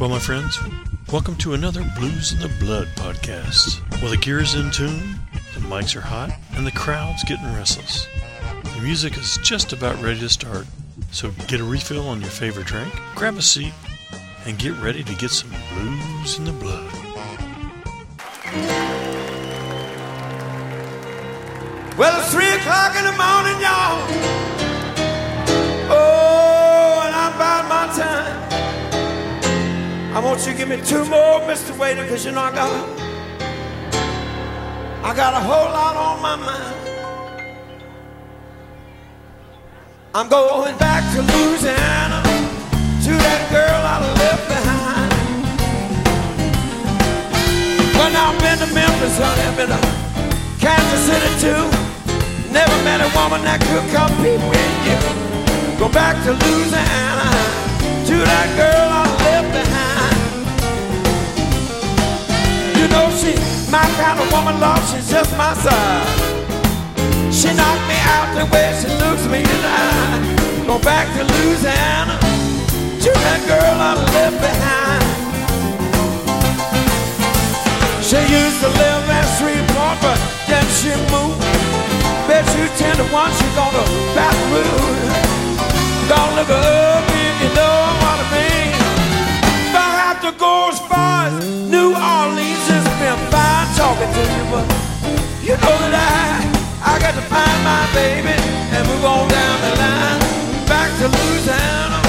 Well, my friends, welcome to another Blues in the Blood podcast. Well, the gear's in tune, the mics are hot, and the crowd's getting restless. The music is just about ready to start, so get a refill on your favorite drink, grab a seat, and get ready to get some blues in the blood. Well, it's three o'clock in the morning, y'all. I want you to give me two more, Mr. Waiter, because you know I got I got a whole lot on my mind. I'm going back to Louisiana to that girl I left behind. Well, now I've been to Memphis, honey, I've been to Kansas City too. Never met a woman that could compete with you. Go back to Louisiana to that girl I You know she my kind of woman, love, she's just my size. She knocked me out the way she looks me the eye. Go back to Louisiana to that girl I left behind. She used to live in Shreveport, but then she moved. Bet you ten to one she's gonna Baton Rouge. Don't look her up if you know what I mean. If I have to go as far as talking to you, but you know that I I got to find my baby and move on down the line. Back to Louisiana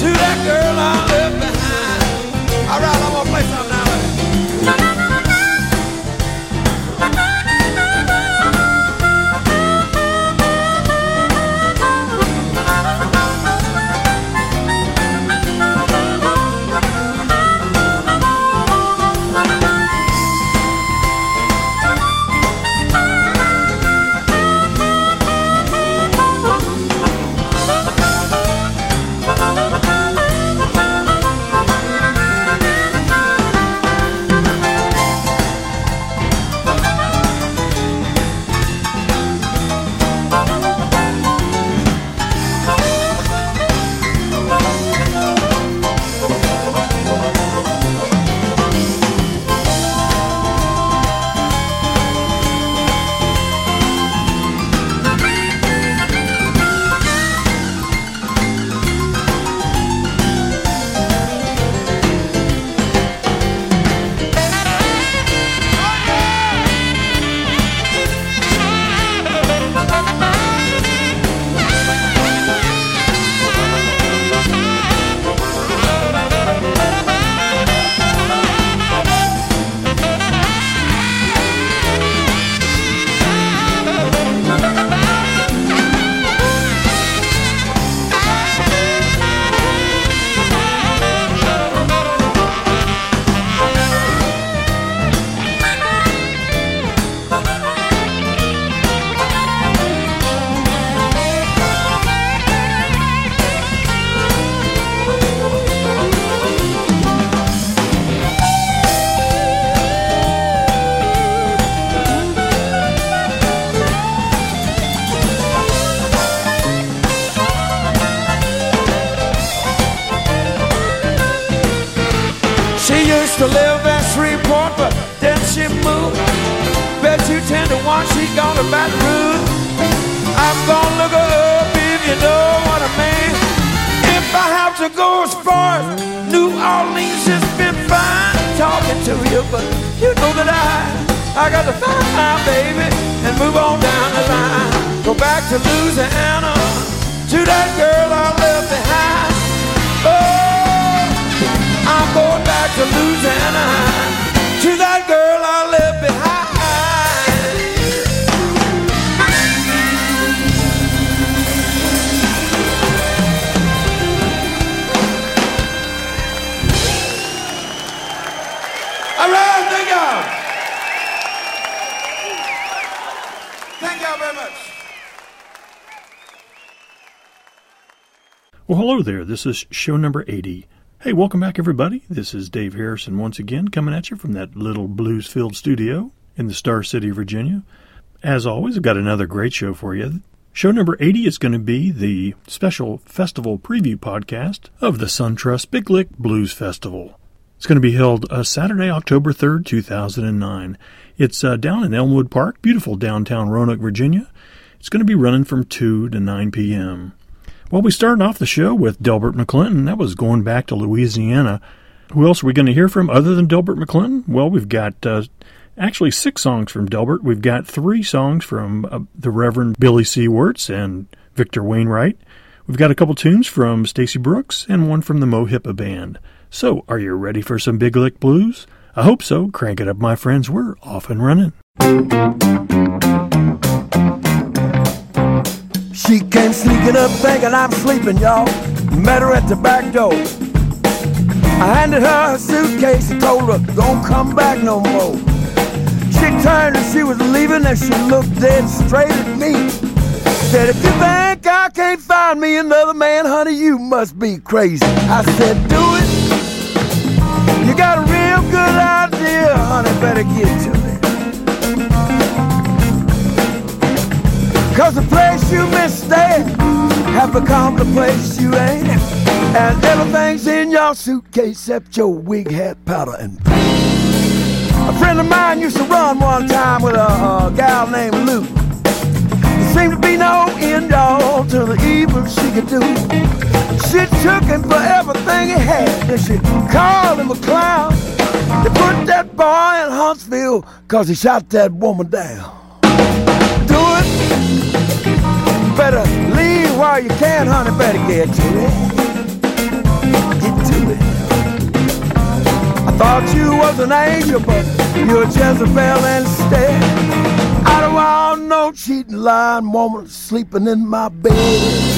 to that girl I left to live in Shreveport, but then she moved. Bet you ten to one she's gone to Baton Rouge. I'm gonna look her up if you know what I mean. If I have to go as far as New Orleans, it's been fine talking to you, but you know that I, I got to find my baby and move on down the line. Go back to Louisiana to that girl I left behind. I'm going back to Louisiana to that girl I left behind. All right, thank y'all. Thank y'all very much. Well, hello there. This is show number 80. Hey, welcome back, everybody. This is Dave Harrison once again coming at you from that little blues filled studio in the Star City, Virginia. As always, I've got another great show for you. Show number 80 is going to be the special festival preview podcast of the SunTrust Big Lick Blues Festival. It's going to be held uh, Saturday, October 3rd, 2009. It's uh, down in Elmwood Park, beautiful downtown Roanoke, Virginia. It's going to be running from 2 to 9 p.m. Well, we started off the show with Delbert McClinton. That was going back to Louisiana. Who else are we going to hear from other than Delbert McClinton? Well, we've got uh, actually six songs from Delbert. We've got three songs from uh, the Reverend Billy C. Wirtz and Victor Wainwright. We've got a couple tunes from Stacy Brooks and one from the Mo-Hippa Band. So, are you ready for some Big Lick Blues? I hope so. Crank it up, my friends. We're off and running. She came sneaking up thinking I'm sleeping, y'all. Met her at the back door. I handed her her suitcase and told her, don't come back no more. She turned and she was leaving and she looked dead straight at me. Said, if you think I can't find me another man, honey, you must be crazy. I said, do it. You got a real good idea, honey, better get to it. Cause the place you mistake have become the place you ain't. And everything's in your suitcase except your wig, hat, powder, and. A friend of mine used to run one time with a, a gal named Lou. There seemed to be no end all to the evil she could do. She took him for everything he had, and she called him a clown. They put that boy in Huntsville cause he shot that woman down. Better leave while you can, honey. Better get to it. Get to it. I thought you was an angel, but you're Jezebel instead. I don't want no cheating, lying woman sleeping in my bed.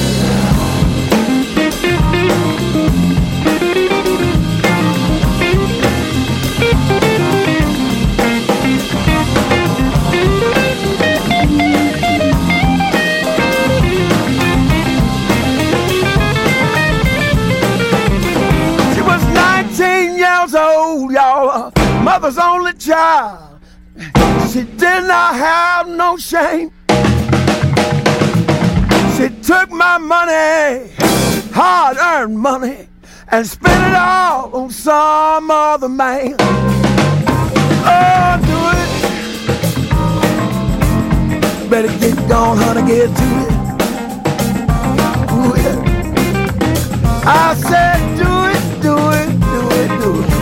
Mother's only child. She did not have no shame. She took my money, hard earned money, and spent it all on some other man. Oh, do it. Better get gone, honey, get to it. Ooh, yeah. I said, do it, do it, do it, do it.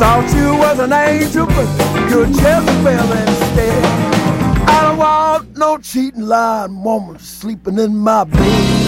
Thought you was an angel, but you're Jezebel instead. I don't want no cheating, lying woman sleeping in my bed.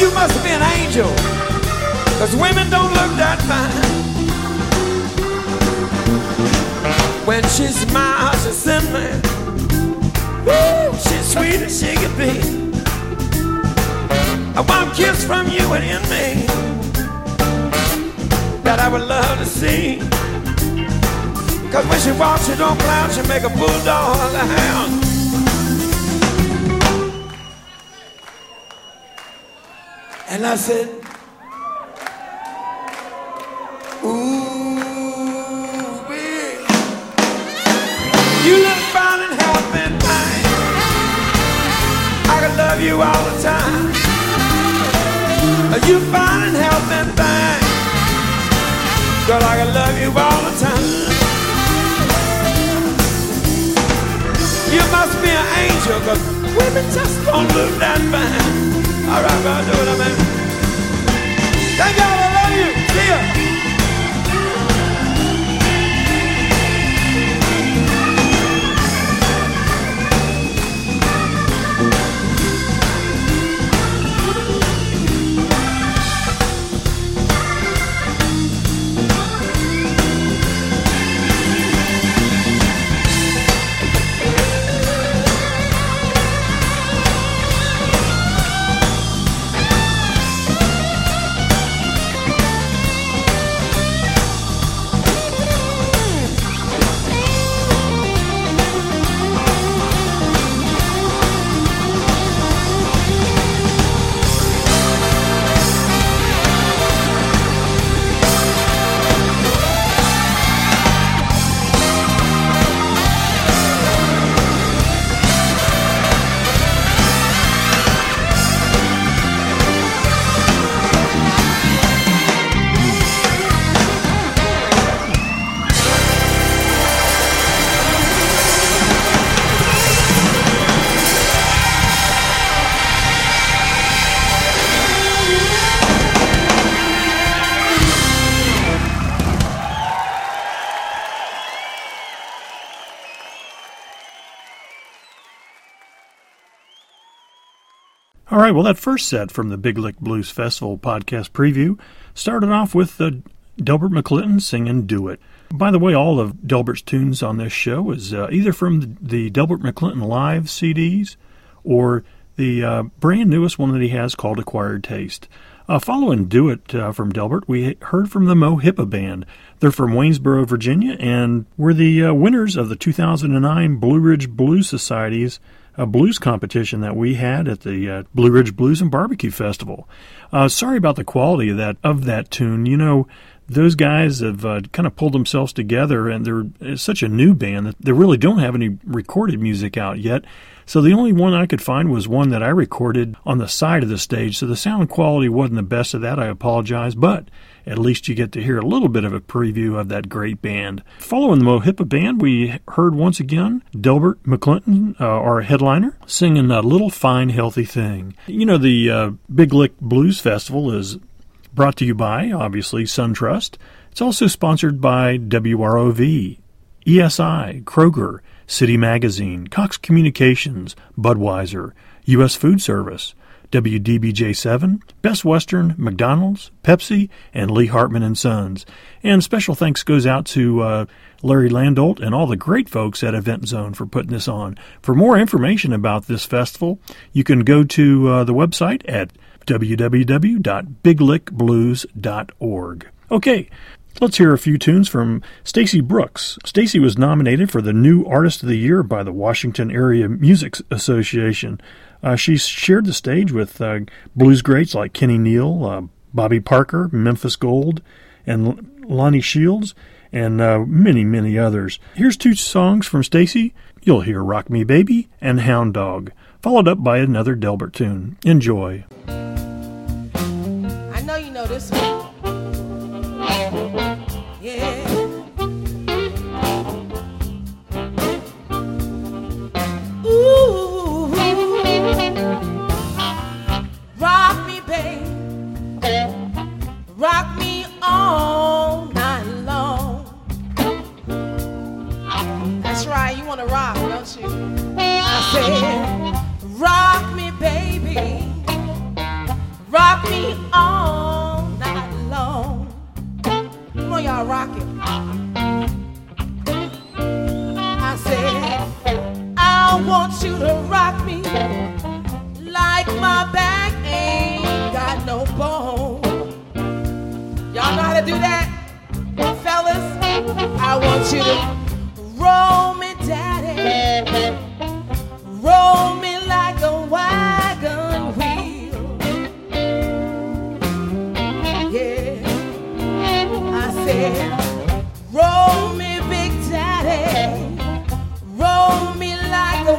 You must be an angel. Cause women don't look that fine. When she smiles, she's me. Woo, she's sweet as she can be. I want a kiss from you and in me that I would love to see. Cause when she walks, she don't clown, she make a bulldog a hound. And I said, Ooh, wee. You look fine and healthy and fine. I can love you all the time. Are you fine and healthy and fine. Girl, I can love you all the time. You must be an angel, cause women just don't look that fine. All right, bro, do it, man. Thank God I love you. See ya. Right, well, that first set from the Big Lick Blues Festival podcast preview started off with uh, Delbert McClinton singing Do It. By the way, all of Delbert's tunes on this show is uh, either from the Delbert McClinton Live CDs or the uh, brand newest one that he has called Acquired Taste. Uh, following Do It uh, from Delbert, we heard from the Mo' Hippa Band. They're from Waynesboro, Virginia, and were the uh, winners of the 2009 Blue Ridge Blues Society's a blues competition that we had at the uh, Blue Ridge Blues and Barbecue Festival. Uh, sorry about the quality of that of that tune. You know, those guys have uh, kind of pulled themselves together, and they're such a new band that they really don't have any recorded music out yet. So the only one I could find was one that I recorded on the side of the stage. So the sound quality wasn't the best of that. I apologize, but at least you get to hear a little bit of a preview of that great band. Following the Mo' Hippa band, we heard once again Delbert McClinton, uh, our headliner, singing a little fine, healthy thing. You know, the uh, Big Lick Blues Festival is brought to you by, obviously, SunTrust. It's also sponsored by WROV, ESI, Kroger, City Magazine, Cox Communications, Budweiser, U.S. Food Service, WDBJ7, Best Western, McDonald's, Pepsi, and Lee Hartman and Sons. And special thanks goes out to uh, Larry Landolt and all the great folks at Event Zone for putting this on. For more information about this festival, you can go to uh, the website at www.biglickblues.org. Okay, Let's hear a few tunes from Stacy Brooks. Stacy was nominated for the New Artist of the Year by the Washington Area Music Association. Uh, she shared the stage with uh, blues greats like Kenny Neal, uh, Bobby Parker, Memphis Gold, and Lonnie Shields, and uh, many, many others. Here's two songs from Stacy. You'll hear Rock Me Baby and Hound Dog, followed up by another Delbert tune. Enjoy. I know you know this one. want to rock, don't you? I said, rock me, baby. Rock me all night long. Come on, y'all, rock it. I said, I want you to rock me like my back ain't got no bone. Y'all know how to do that? Fellas, I want you to roll me daddy. Roll me like a wagon wheel. Yeah, I said, roll me, big daddy. Roll me like a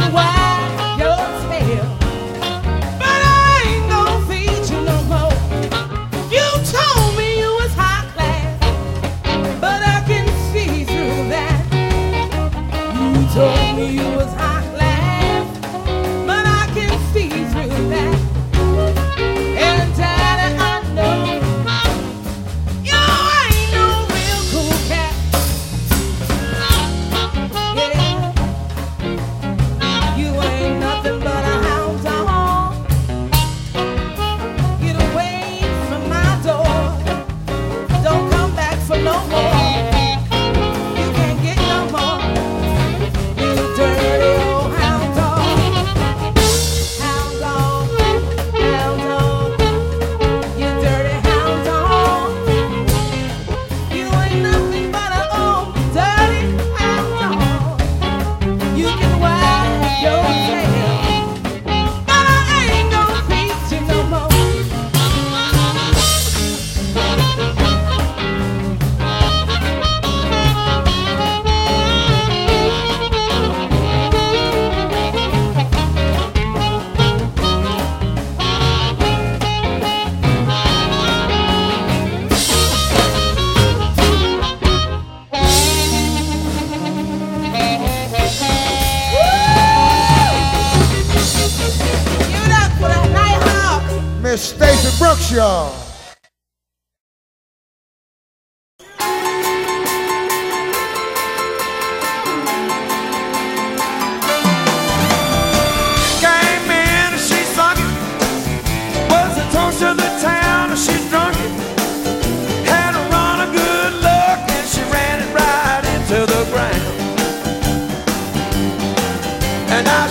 the wild.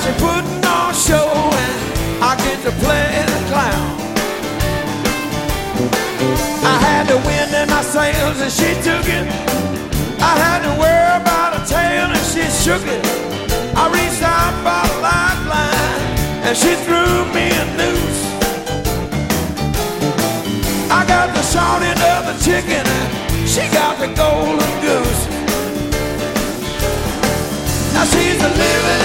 She putting on show and I get to play the clown. I had the wind in my sails and she took it. I had to worry about a tail and she shook it. I reached out for a lifeline and she threw me a noose. I got the short of the chicken and she got the golden goose. Now she's a living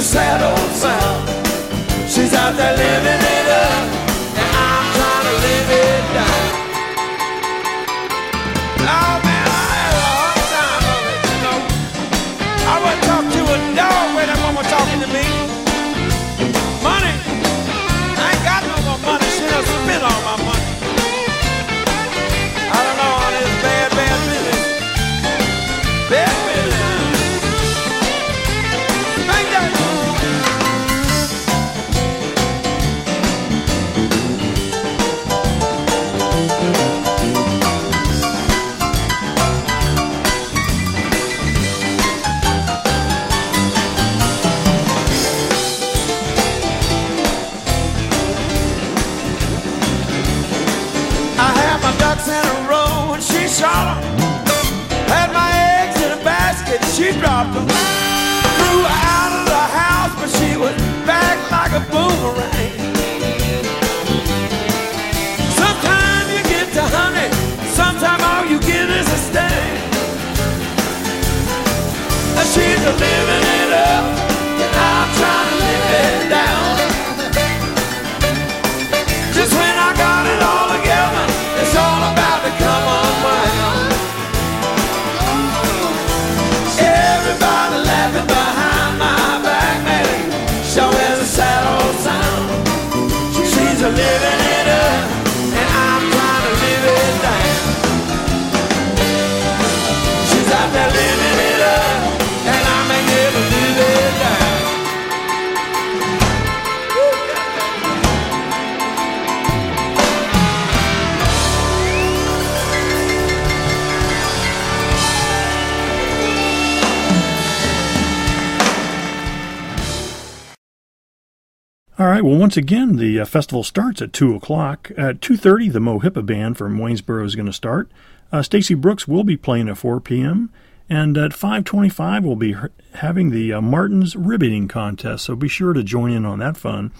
a sad old sound. She's out there living it up, And right. Well, once again, the uh, festival starts at two o'clock. At two thirty, the Mo' Hippa band from Waynesboro is going to start. Uh, Stacy Brooks will be playing at four p.m. And at five twenty-five, we'll be having the uh, Martin's Ribbiting Contest. So be sure to join in on that fun.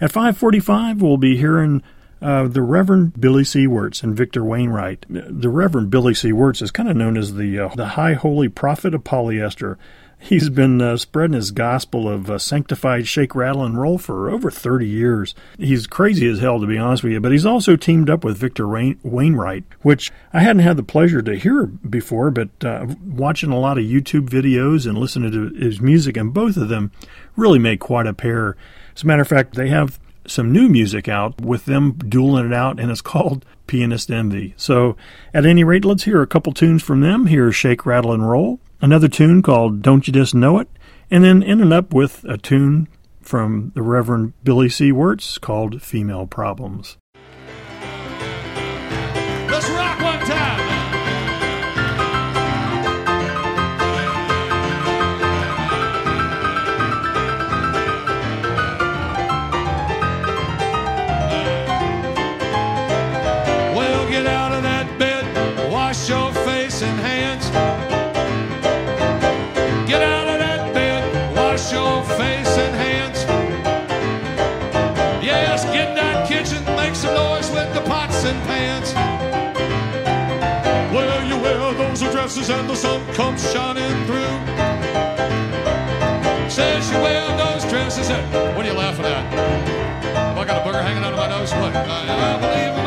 At five forty-five, we'll be hearing Uh, the Reverend Billy C. Wirtz and Victor Wainwright. The Reverend Billy C. Wirtz is kind of known as the uh, the High Holy Prophet of polyester. He's been uh, spreading his gospel of uh, sanctified shake, rattle, and roll for over 30 years. He's crazy as hell, to be honest with you, but he's also teamed up with Victor Wainwright, which I hadn't had the pleasure to hear before, but uh, watching a lot of YouTube videos and listening to his music, and both of them really make quite a pair. As a matter of fact, they have some new music out with them dueling it out, and it's called Pianist Envy. So, at any rate, let's hear a couple tunes from them. Here's Shake, Rattle, and Roll, another tune called Don't You Just Know It, and then ended up with a tune from the Reverend Billy C. Wirtz called Female Problems. Let's rock those and the sun comes shining through. Says you wear those dresses what are you laughing at? Have I got a booger hanging out of my nose? What? I, I believe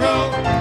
roll.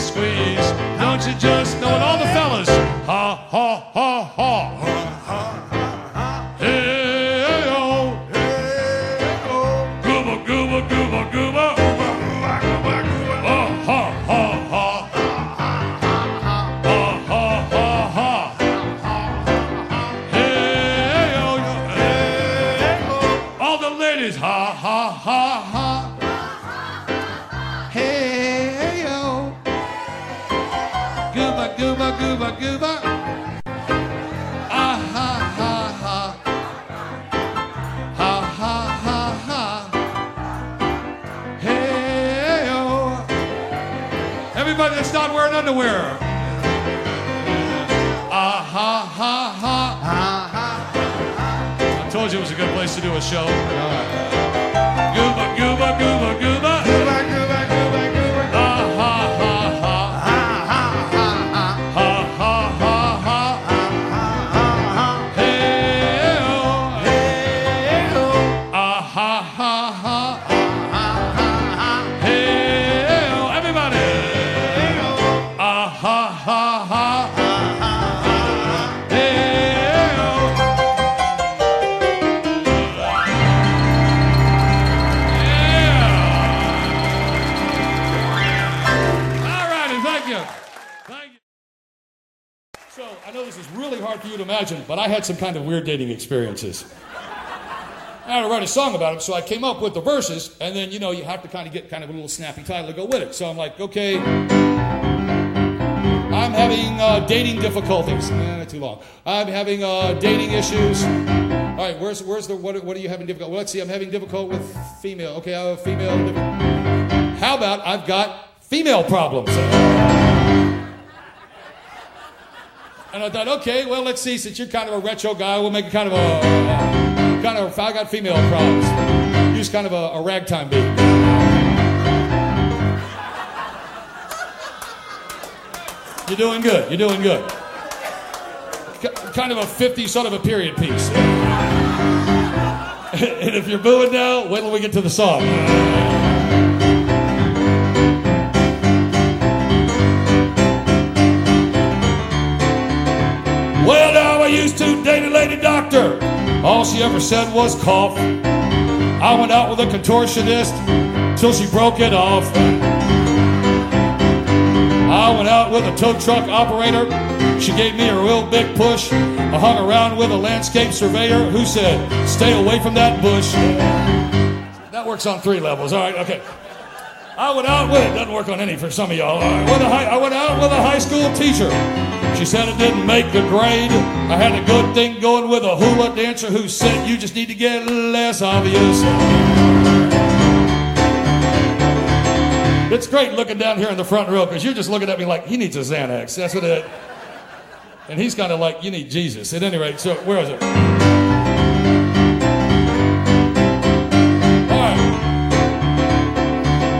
squeeze. Don't you just some kind of weird dating experiences. I had to write a song about them, so I came up with the verses, and then, you know, you have to kind of get kind of a little snappy title to go with it. So I'm like, okay, I'm having uh, dating difficulties. Eh, too long. I'm having uh, dating issues. All right, where's, where's the, what, what are you having difficult? Well, let's see, I'm having difficult with female. Okay, I have a female. How about I've got female problems? And I thought, okay, well, let's see. Since you're kind of a retro guy, we'll make kind of a uh, kind of I got female problems. Use kind of a, a ragtime beat. You're doing good. You're doing good. Kind of a 50 sort of a period piece. and if you're booing now, wait till we get to the song. Lady doctor. All she ever said was cough. I went out with a contortionist till she broke it off. I went out with a tow truck operator. She gave me a real big push. I hung around with a landscape surveyor who said, Stay away from that bush. That works on three levels. All right, okay. I went out with it. Doesn't work on any for some of y'all. All right, I went out with a high school teacher. She said it didn't make the grade. I had a good thing going with a hula dancer who said you just need to get less obvious. It's great looking down here in the front row because you're just looking at me like he needs a Xanax. That's what it. And he's kind of like you need Jesus. At any rate, so where is it? All right.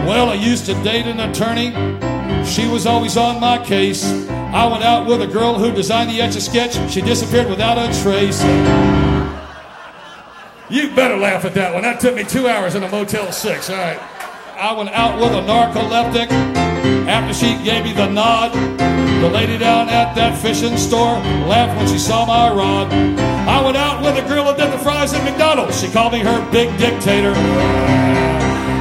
Well, I used to date an attorney. She was always on my case. I went out with a girl who designed the etch a sketch. She disappeared without a trace. You better laugh at that one. That took me two hours in a Motel 6. All right. I went out with a narcoleptic after she gave me the nod. The lady down at that fishing store laughed when she saw my rod. I went out with a girl who did the fries at McDonald's. She called me her big dictator.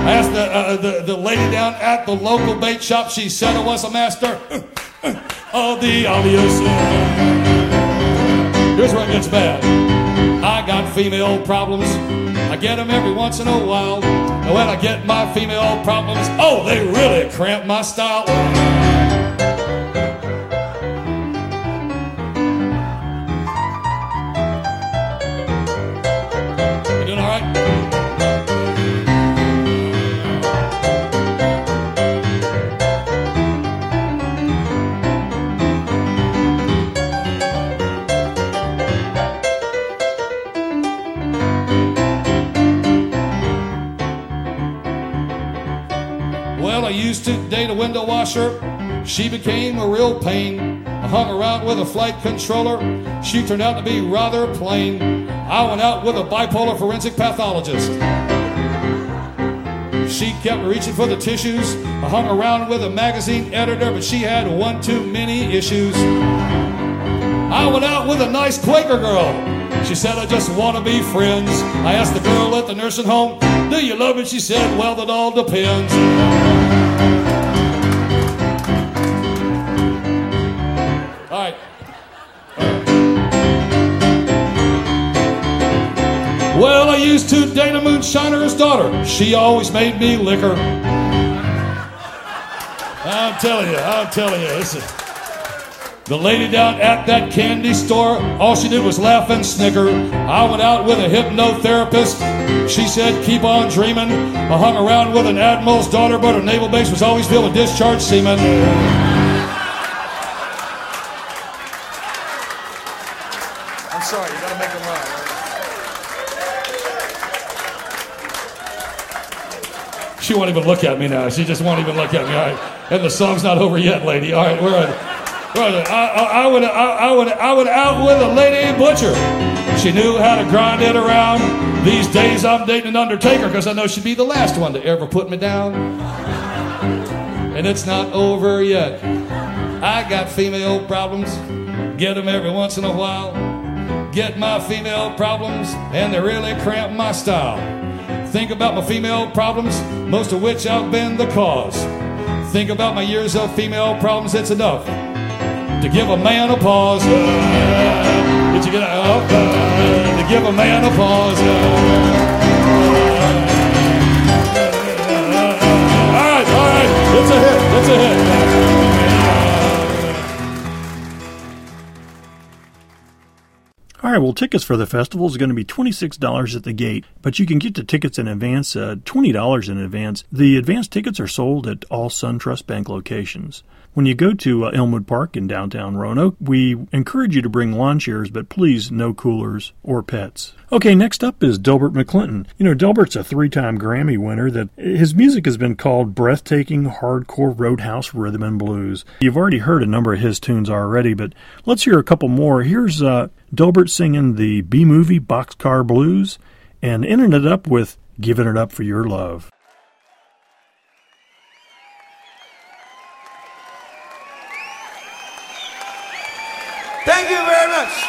I asked the, uh, uh, the, the lady down at the local bait shop. She said I was a master uh, uh, of the obvious. Here's where it gets bad. I got female problems. I get them every once in a while. And when I get my female problems, oh, they really cramp my style. To date a window washer. She became a real pain. I hung around with a flight controller. She turned out to be rather plain. I went out with a bipolar forensic pathologist. She kept reaching for the tissues. I hung around with a magazine editor, but she had one too many issues. I went out with a nice Quaker girl. She said, I just want to be friends. I asked the girl at the nursing home, Do you love me? She said, Well, that all depends. Well, I used to date a moonshiner's daughter. She always made me liquor. I'm telling you, I'm telling you, is. The lady down at that candy store, all she did was laugh and snicker. I went out with a hypnotherapist. She said, keep on dreaming. I hung around with an admiral's daughter, but her naval base was always filled with discharged seamen. I'm sorry, you gotta make them right. She won't even look at me now. She just won't even look at me. All right. And the song's not over yet, lady. All right. We're on. I, I, I, would, I, I, would, I would out with a lady butcher. She knew how to grind it around. These days I'm dating an undertaker because I know she'd be the last one to ever put me down. And it's not over yet. I got female problems. Get them every once in a while. Get my female problems, and they really cramp my style. Think about my female problems, most of which I've been the cause. Think about my years of female problems, it's enough to give a man a pause. Did you get uh, to give a man a pause. all right, all right, it's a hit, it's a hit. All right, well, tickets for the festival is going to be $26 at the gate, but you can get the tickets in advance, uh, $20 in advance. The advance tickets are sold at all SunTrust Bank locations. When you go to uh, Elmwood Park in downtown Roanoke, we encourage you to bring lawn chairs, but please no coolers or pets. Okay, next up is Delbert McClinton. You know, Delbert's a three time Grammy winner that his music has been called breathtaking hardcore roadhouse rhythm and blues. You've already heard a number of his tunes already, but let's hear a couple more. Here's uh, Delbert singing the B movie Boxcar Blues and ending it up with Giving It Up for Your Love. Thank you very much.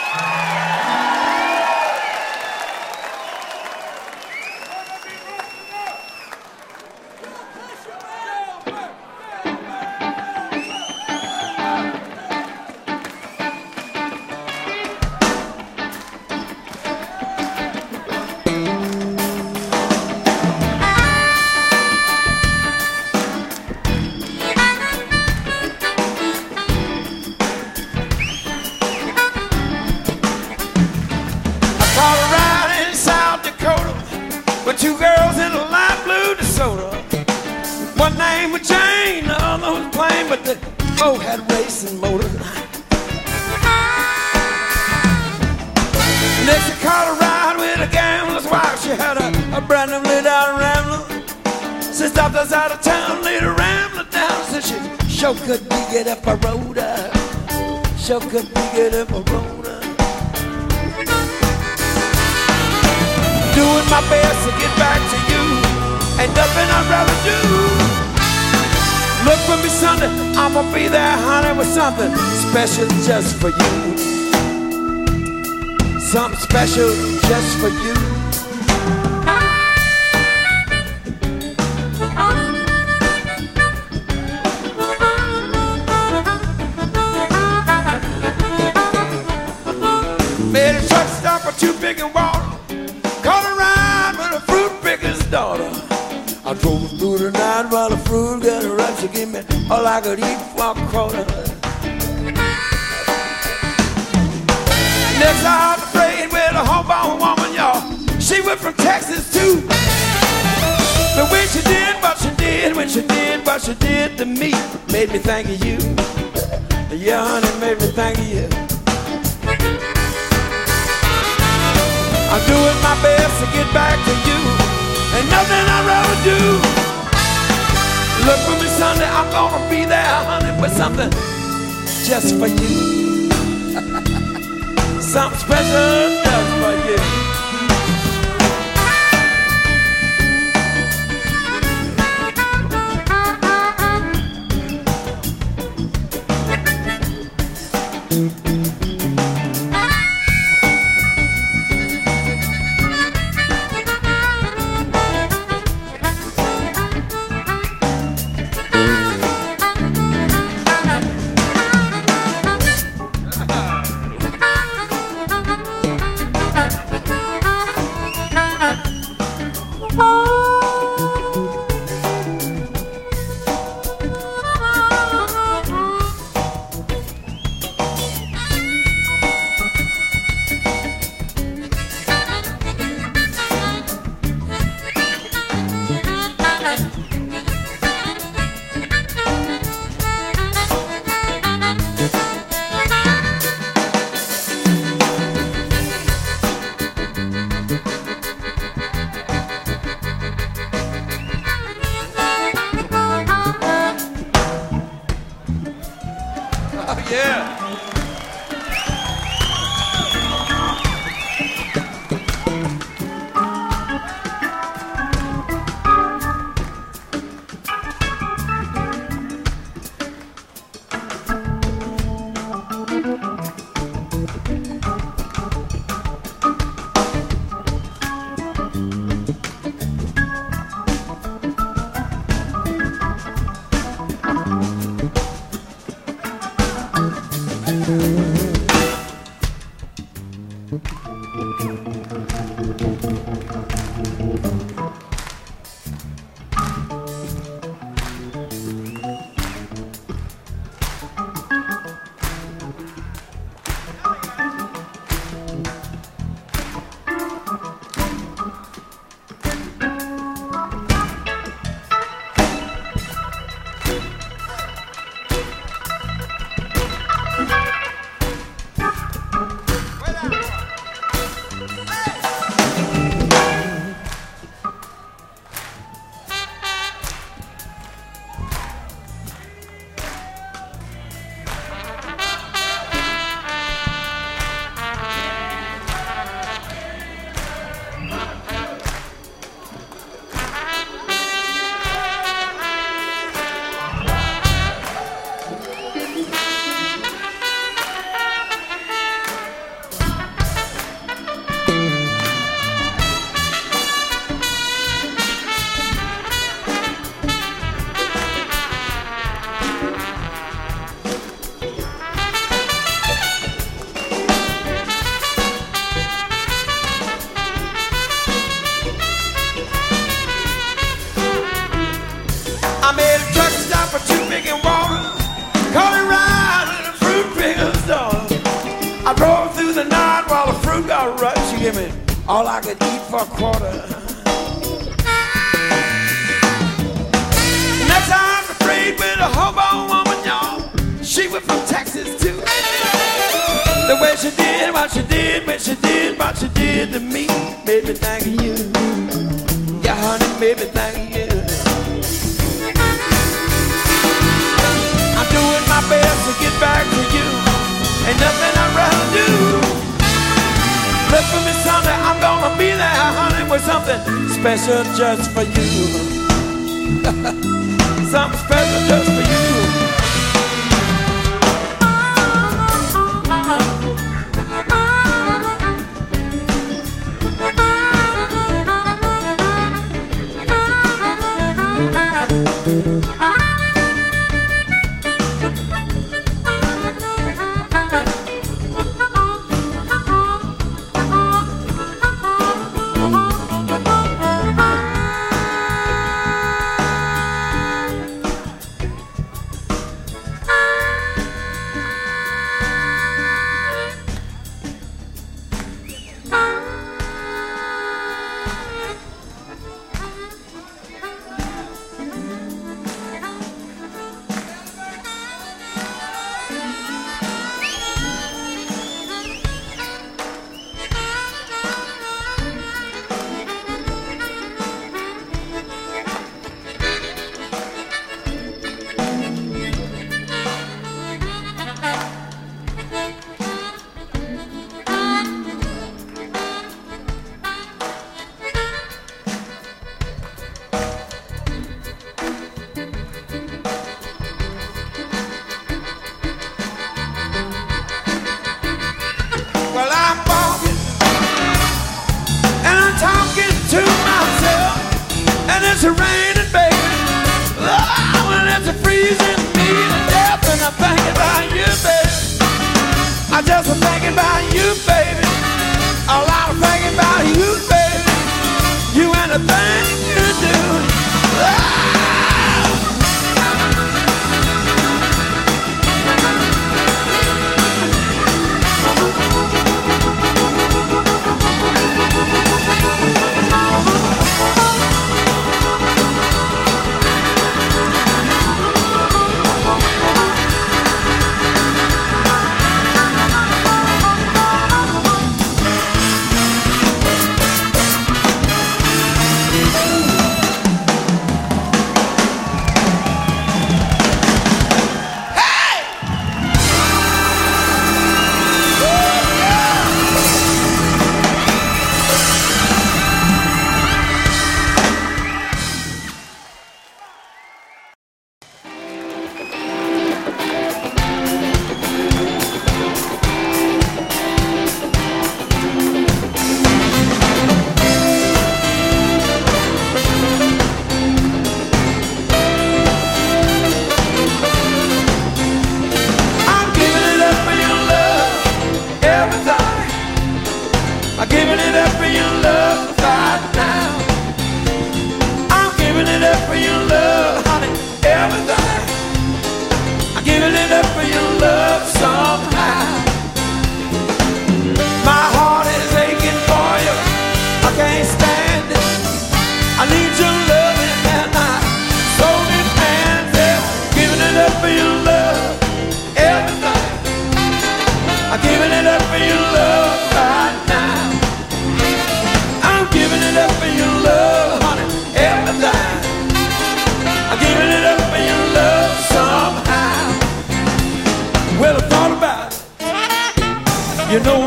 You. Yeah, honey, made me think of you. I'm doing my best to get back to you. Ain't nothing I'd rather do. Look for me Sunday, I'm gonna be there, honey, with something just for you. something special just for you. The way she did what she did, when she did what she did to me, made me think of you. Yeah, honey, made me think of you. I'm doing my best to get back to you. Ain't nothing I'd rather do. Look for me Sunday, I'm gonna be there, honey, with something special just for you. something special just for you. Just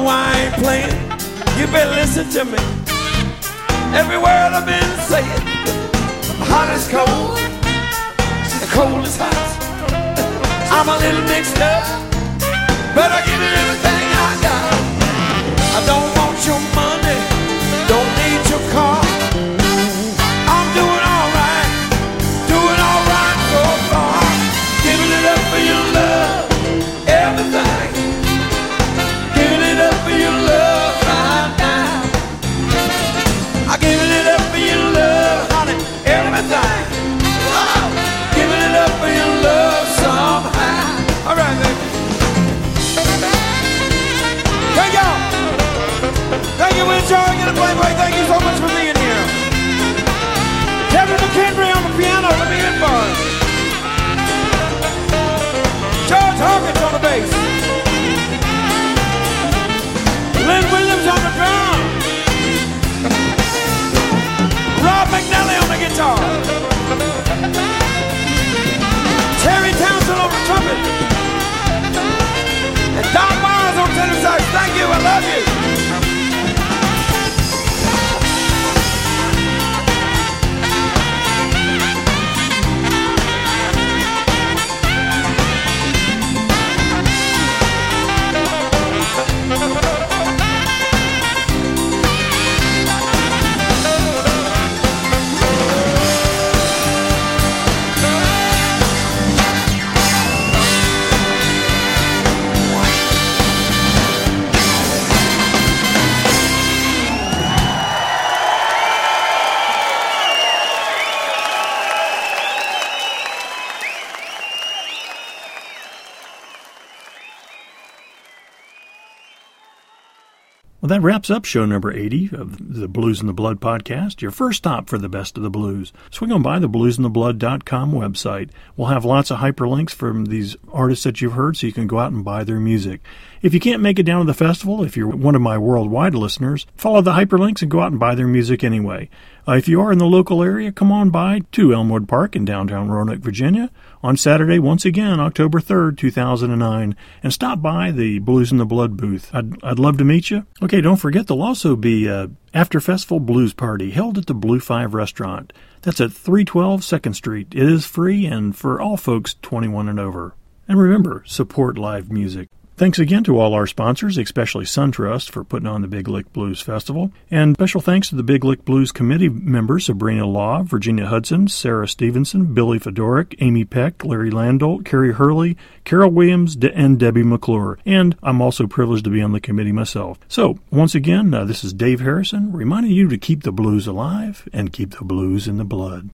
I ain't playing. You better listen to me. Every word I've been saying, hot is cold, she's cold is hot. I'm a little mixed up, but I give it everything I got. I don't want your money. Tom Miles on Tender thank you, I love you. That wraps up show number 80 of the BluzNdaBlood podcast, your first stop for the best of the blues. Swing on by the bluzndablood.com website. We'll have lots of hyperlinks from these artists that you've heard so you can go out and buy their music. If you can't make it down to the festival, if you're one of my worldwide listeners, follow the hyperlinks and go out and buy their music anyway. Uh, if you are in the local area, come on by to Elmwood Park in downtown Roanoke, Virginia on Saturday, once again, October 3rd, 2009, and stop by the BluzNdaBlood booth. I'd, I'd love to meet you. Okay, don't forget there'll also be a after festival blues party held at the Blue Five Restaurant. That's at 312 2nd Street. It is free and for all folks 21 and over. And remember, support live music. Thanks again to all our sponsors, especially SunTrust, for putting on the Big Lick Blues Festival. And special thanks to the Big Lick Blues Committee members Sabrina Law, Virginia Hudson, Sarah Stevenson, Billy Fedoric, Amy Peck, Larry Landolt, Carrie Hurley, Carol Williams, and Debbie McClure. And I'm also privileged to be on the committee myself. So, once again, uh, this is Dave Harrison reminding you to keep the blues alive and keep the blues in the blood.